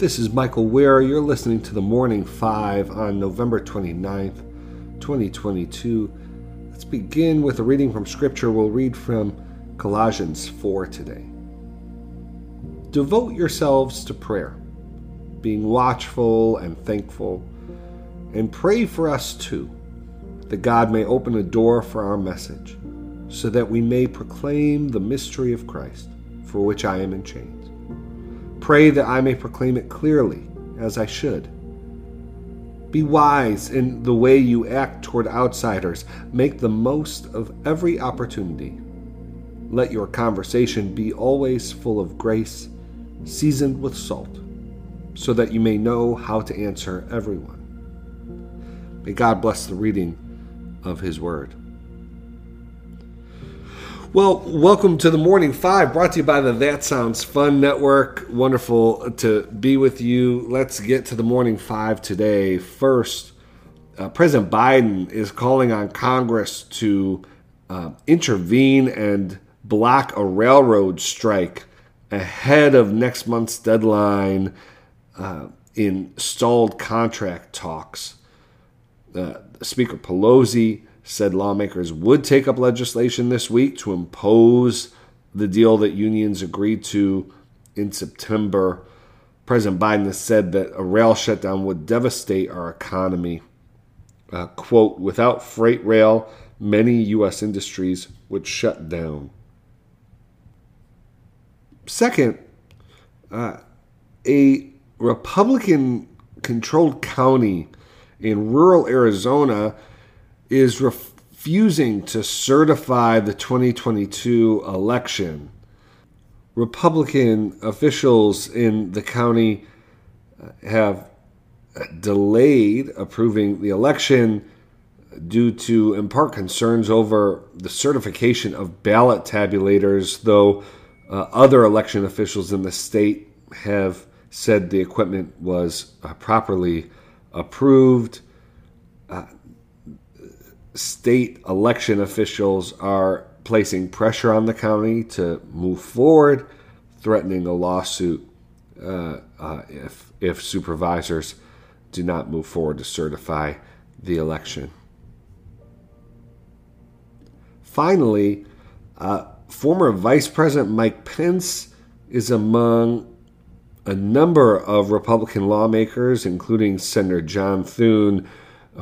This is Michael Wear. You're listening to the Morning Five on November 29th, 2022. Let's begin with a reading from Scripture. We'll read from Colossians 4 today. Devote yourselves to prayer, being watchful and thankful, and pray for us too, that God may open a door for our message, so that we may proclaim the mystery of Christ, for which I am in chains. Pray that I may proclaim it clearly, as I should. Be wise in the way you act toward outsiders. Make the most of every opportunity. Let your conversation be always full of grace seasoned with salt, so that you may know how to answer everyone. May God bless the reading of His Word. Well, welcome to the Morning Five, brought to you by the That Sounds Fun Network. Wonderful to be with you. Let's get to the Morning Five today. First, uh, President Biden is calling on Congress to uh, intervene and block a railroad strike ahead of next month's deadline uh, in stalled contract talks. Uh, Speaker Pelosi said lawmakers would take up legislation this week to impose the deal that unions agreed to in September. President Biden has said that a rail shutdown would devastate our economy. Uh, quote, without freight rail, many U.S. industries would shut down. Second, uh, a Republican controlled county in rural Arizona is refusing to certify the 2022 election. Republican officials in the county uh, have delayed approving the election due to, in part, concerns over the certification of ballot tabulators, though uh, other election officials in the state have said the equipment was uh, properly approved. Uh, state election officials are placing pressure on the county to move forward, threatening a lawsuit uh, uh, if if supervisors do not move forward to certify the election. Finally, uh, former Vice President Mike Pence is among a number of Republican lawmakers, including Senator John Thune,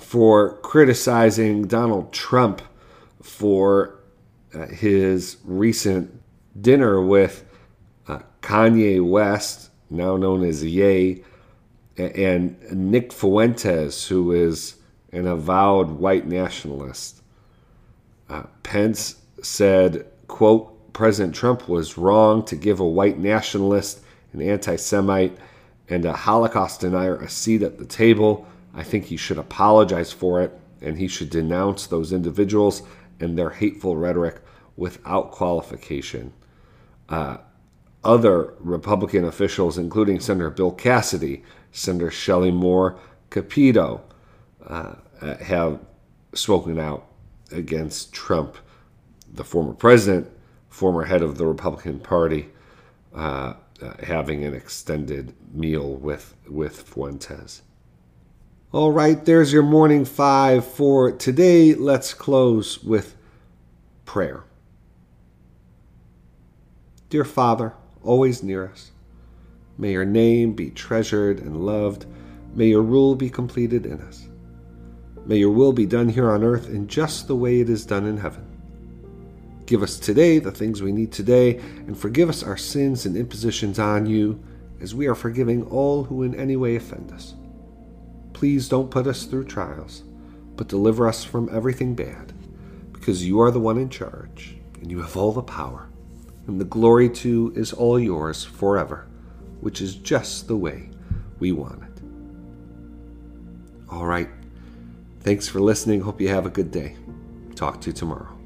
for criticizing Donald Trump for uh, his recent dinner with uh, Kanye West, now known as Ye, and Nick Fuentes, who is an avowed white nationalist. Uh, Pence said quote, President Trump was wrong to give a white nationalist, an anti Semite, and a Holocaust denier a seat at the table. I think he should apologize for it, and he should denounce those individuals and their hateful rhetoric without qualification. Uh, other Republican officials, including Senator Bill Cassidy, Senator Shelley Moore Capito, uh, have spoken out against Trump the former president, former head of the Republican Party, uh, uh, having an extended meal with with Fuentes. All right, there's your morning five for today. Let's close with prayer. Dear Father, always near us, may your name be treasured and loved. May your rule be completed in us. May your will be done here on earth in just the way it is done in heaven. Give us today the things we need today, and forgive us our sins and impositions on you, as we are forgiving all who in any way offend us. Please don't put us through trials, but deliver us from everything bad, because you are the one in charge, and you have all the power, and the glory too is all yours forever, which is just the way we want it. All right. Thanks for listening. Hope you have a good day. Talk to you tomorrow.